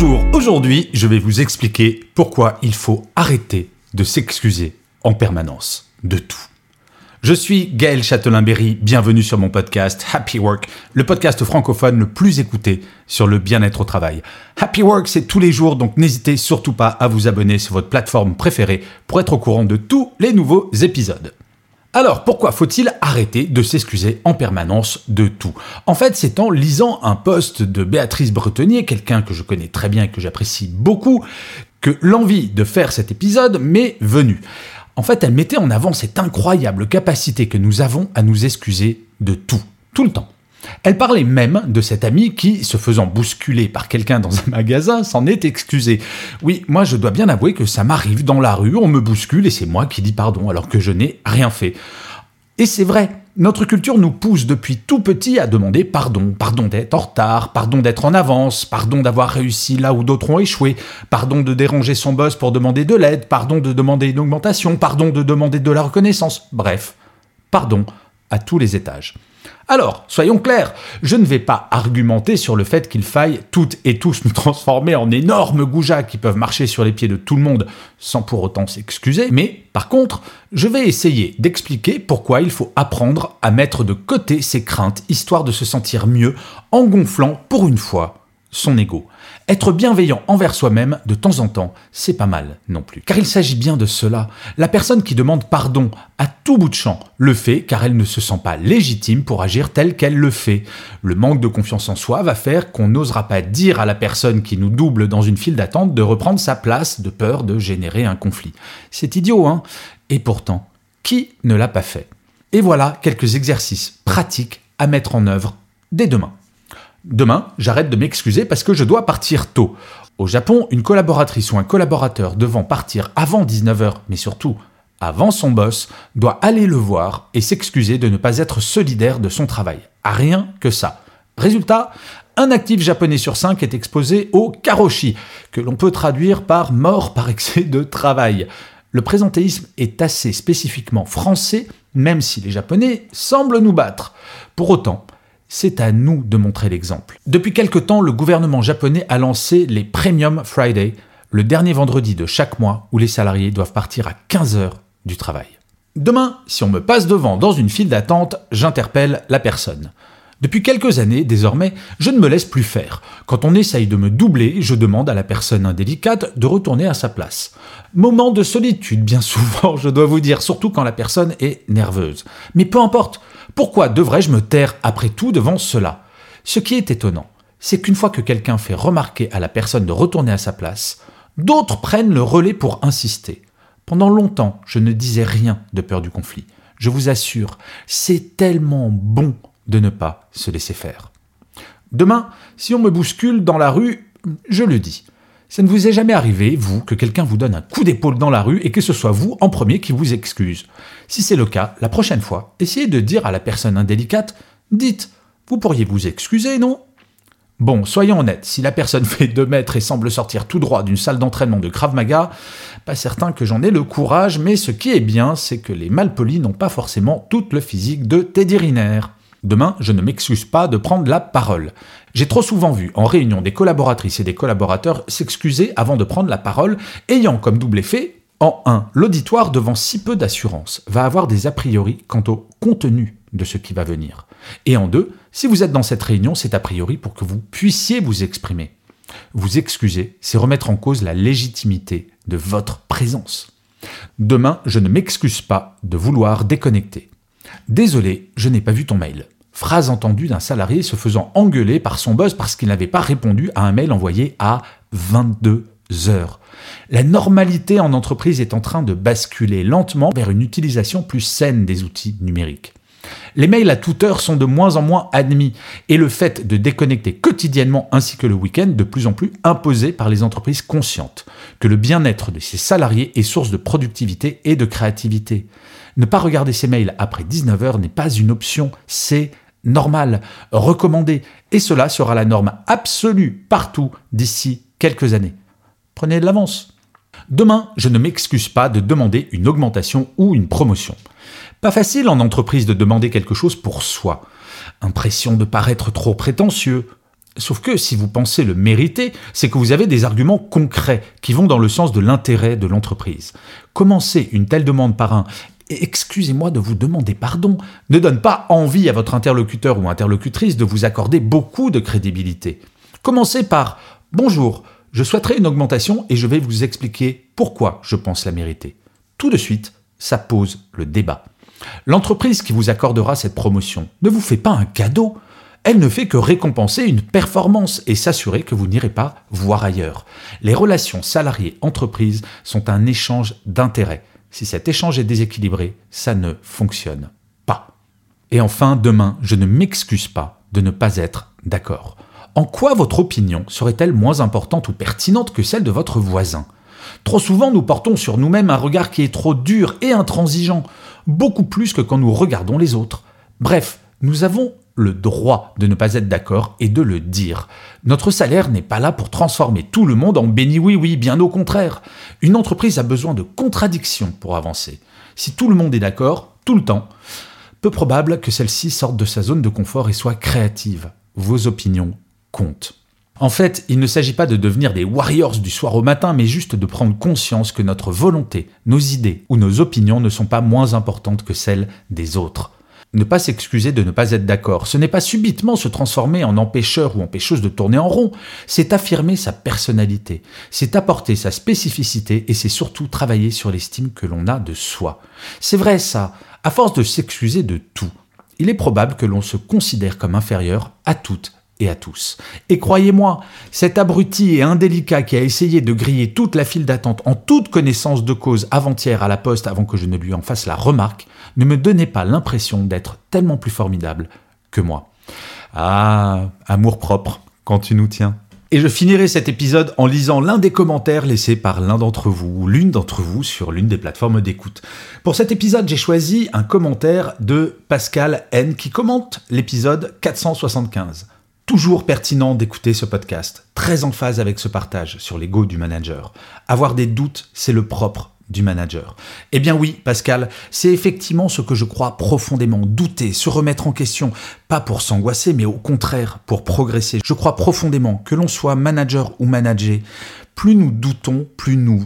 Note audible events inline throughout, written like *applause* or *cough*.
Bonjour, aujourd'hui je vais vous expliquer pourquoi il faut arrêter de s'excuser en permanence de tout. Je suis Gaël Châtelain-Berry, bienvenue sur mon podcast Happy Work, le podcast francophone le plus écouté sur le bien-être au travail. Happy Work, c'est tous les jours, donc n'hésitez surtout pas à vous abonner sur votre plateforme préférée pour être au courant de tous les nouveaux épisodes. Alors, pourquoi faut-il arrêter de s'excuser en permanence de tout? En fait, c'est en lisant un post de Béatrice Bretonnier, quelqu'un que je connais très bien et que j'apprécie beaucoup, que l'envie de faire cet épisode m'est venue. En fait, elle mettait en avant cette incroyable capacité que nous avons à nous excuser de tout, tout le temps. Elle parlait même de cet ami qui, se faisant bousculer par quelqu'un dans un *laughs* magasin, s'en est excusé. Oui, moi je dois bien avouer que ça m'arrive dans la rue, on me bouscule et c'est moi qui dis pardon alors que je n'ai rien fait. Et c'est vrai, notre culture nous pousse depuis tout petit à demander pardon, pardon d'être en retard, pardon d'être en avance, pardon d'avoir réussi là où d'autres ont échoué, pardon de déranger son boss pour demander de l'aide, pardon de demander une augmentation, pardon de demander de la reconnaissance, bref, pardon à tous les étages. Alors, soyons clairs, je ne vais pas argumenter sur le fait qu'il faille toutes et tous nous transformer en énormes goujats qui peuvent marcher sur les pieds de tout le monde sans pour autant s'excuser, mais par contre, je vais essayer d'expliquer pourquoi il faut apprendre à mettre de côté ses craintes histoire de se sentir mieux en gonflant pour une fois son ego. Être bienveillant envers soi-même de temps en temps, c'est pas mal non plus. Car il s'agit bien de cela. La personne qui demande pardon à tout bout de champ le fait car elle ne se sent pas légitime pour agir tel qu'elle le fait. Le manque de confiance en soi va faire qu'on n'osera pas dire à la personne qui nous double dans une file d'attente de reprendre sa place de peur de générer un conflit. C'est idiot, hein? Et pourtant, qui ne l'a pas fait? Et voilà quelques exercices pratiques à mettre en œuvre dès demain. Demain, j'arrête de m'excuser parce que je dois partir tôt. Au Japon, une collaboratrice ou un collaborateur devant partir avant 19h, mais surtout avant son boss, doit aller le voir et s'excuser de ne pas être solidaire de son travail. Rien que ça. Résultat, un actif japonais sur cinq est exposé au karoshi, que l'on peut traduire par mort par excès de travail. Le présentéisme est assez spécifiquement français, même si les Japonais semblent nous battre. Pour autant, c'est à nous de montrer l'exemple. Depuis quelque temps, le gouvernement japonais a lancé les Premium Friday, le dernier vendredi de chaque mois où les salariés doivent partir à 15 heures du travail. Demain, si on me passe devant dans une file d'attente, j'interpelle la personne. Depuis quelques années, désormais, je ne me laisse plus faire. Quand on essaye de me doubler, je demande à la personne indélicate de retourner à sa place. Moment de solitude, bien *laughs* souvent, je dois vous dire, surtout quand la personne est nerveuse. Mais peu importe, pourquoi devrais-je me taire après tout devant cela? Ce qui est étonnant, c'est qu'une fois que quelqu'un fait remarquer à la personne de retourner à sa place, d'autres prennent le relais pour insister. Pendant longtemps, je ne disais rien de peur du conflit. Je vous assure, c'est tellement bon de ne pas se laisser faire. Demain, si on me bouscule dans la rue, je le dis. Ça ne vous est jamais arrivé, vous, que quelqu'un vous donne un coup d'épaule dans la rue et que ce soit vous en premier qui vous excuse? Si c'est le cas, la prochaine fois, essayez de dire à la personne indélicate Dites, vous pourriez vous excuser, non? Bon, soyons honnêtes, si la personne *laughs* fait 2 mètres et semble sortir tout droit d'une salle d'entraînement de Krav Maga, pas certain que j'en ai le courage, mais ce qui est bien, c'est que les malpolis n'ont pas forcément tout le physique de Teddy. Demain, je ne m'excuse pas de prendre la parole. J'ai trop souvent vu en réunion des collaboratrices et des collaborateurs s'excuser avant de prendre la parole, ayant comme double effet en 1. L'auditoire devant si peu d'assurance va avoir des a priori quant au contenu de ce qui va venir. Et en 2. Si vous êtes dans cette réunion, c'est a priori pour que vous puissiez vous exprimer. Vous excuser, c'est remettre en cause la légitimité de votre présence. Demain, je ne m'excuse pas de vouloir déconnecter. Désolé, je n'ai pas vu ton mail. Phrase entendue d'un salarié se faisant engueuler par son boss parce qu'il n'avait pas répondu à un mail envoyé à 22 heures. La normalité en entreprise est en train de basculer lentement vers une utilisation plus saine des outils numériques. Les mails à toute heure sont de moins en moins admis et le fait de déconnecter quotidiennement ainsi que le week-end de plus en plus imposé par les entreprises conscientes que le bien-être de ses salariés est source de productivité et de créativité. Ne pas regarder ses mails après 19h n'est pas une option, c'est normal, recommandé, et cela sera la norme absolue partout d'ici quelques années. Prenez de l'avance. Demain, je ne m'excuse pas de demander une augmentation ou une promotion. Pas facile en entreprise de demander quelque chose pour soi. Impression de paraître trop prétentieux. Sauf que si vous pensez le mériter, c'est que vous avez des arguments concrets qui vont dans le sens de l'intérêt de l'entreprise. Commencer une telle demande par un excusez-moi de vous demander pardon ne donne pas envie à votre interlocuteur ou interlocutrice de vous accorder beaucoup de crédibilité. Commencez par bonjour, je souhaiterais une augmentation et je vais vous expliquer pourquoi je pense la mériter. Tout de suite, ça pose le débat. L'entreprise qui vous accordera cette promotion ne vous fait pas un cadeau, elle ne fait que récompenser une performance et s'assurer que vous n'irez pas voir ailleurs. Les relations salariés-entreprise sont un échange d'intérêts. Si cet échange est déséquilibré, ça ne fonctionne pas. Et enfin, demain, je ne m'excuse pas de ne pas être d'accord. En quoi votre opinion serait-elle moins importante ou pertinente que celle de votre voisin? Trop souvent, nous portons sur nous-mêmes un regard qui est trop dur et intransigeant, beaucoup plus que quand nous regardons les autres. Bref, nous avons le droit de ne pas être d'accord et de le dire. Notre salaire n'est pas là pour transformer tout le monde en béni oui oui, bien au contraire. Une entreprise a besoin de contradictions pour avancer. Si tout le monde est d'accord, tout le temps, peu probable que celle-ci sorte de sa zone de confort et soit créative. Vos opinions compte. En fait, il ne s'agit pas de devenir des warriors du soir au matin, mais juste de prendre conscience que notre volonté, nos idées ou nos opinions ne sont pas moins importantes que celles des autres. Ne pas s'excuser de ne pas être d'accord, ce n'est pas subitement se transformer en empêcheur ou empêcheuse de tourner en rond, c'est affirmer sa personnalité, c'est apporter sa spécificité et c'est surtout travailler sur l'estime que l'on a de soi. C'est vrai ça, à force de s'excuser de tout, il est probable que l'on se considère comme inférieur à toutes et à tous. Et croyez-moi, cet abruti et indélicat qui a essayé de griller toute la file d'attente en toute connaissance de cause avant-hier à la poste avant que je ne lui en fasse la remarque, ne me donnait pas l'impression d'être tellement plus formidable que moi. Ah, amour propre, quand tu nous tiens. Et je finirai cet épisode en lisant l'un des commentaires laissés par l'un d'entre vous, ou l'une d'entre vous, sur l'une des plateformes d'écoute. Pour cet épisode, j'ai choisi un commentaire de Pascal N qui commente l'épisode 475 toujours pertinent d'écouter ce podcast, très en phase avec ce partage sur l'ego du manager. Avoir des doutes, c'est le propre du manager. Eh bien oui, Pascal, c'est effectivement ce que je crois profondément. Douter, se remettre en question, pas pour s'angoisser, mais au contraire, pour progresser. Je crois profondément que l'on soit manager ou manager, plus nous doutons, plus nous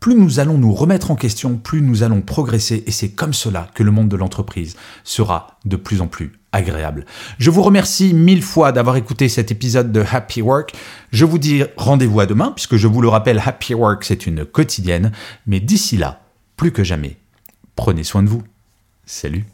plus nous allons nous remettre en question, plus nous allons progresser et c'est comme cela que le monde de l'entreprise sera de plus en plus agréable. Je vous remercie mille fois d'avoir écouté cet épisode de Happy Work. Je vous dis rendez-vous à demain puisque je vous le rappelle, Happy Work c'est une quotidienne, mais d'ici là, plus que jamais, prenez soin de vous. Salut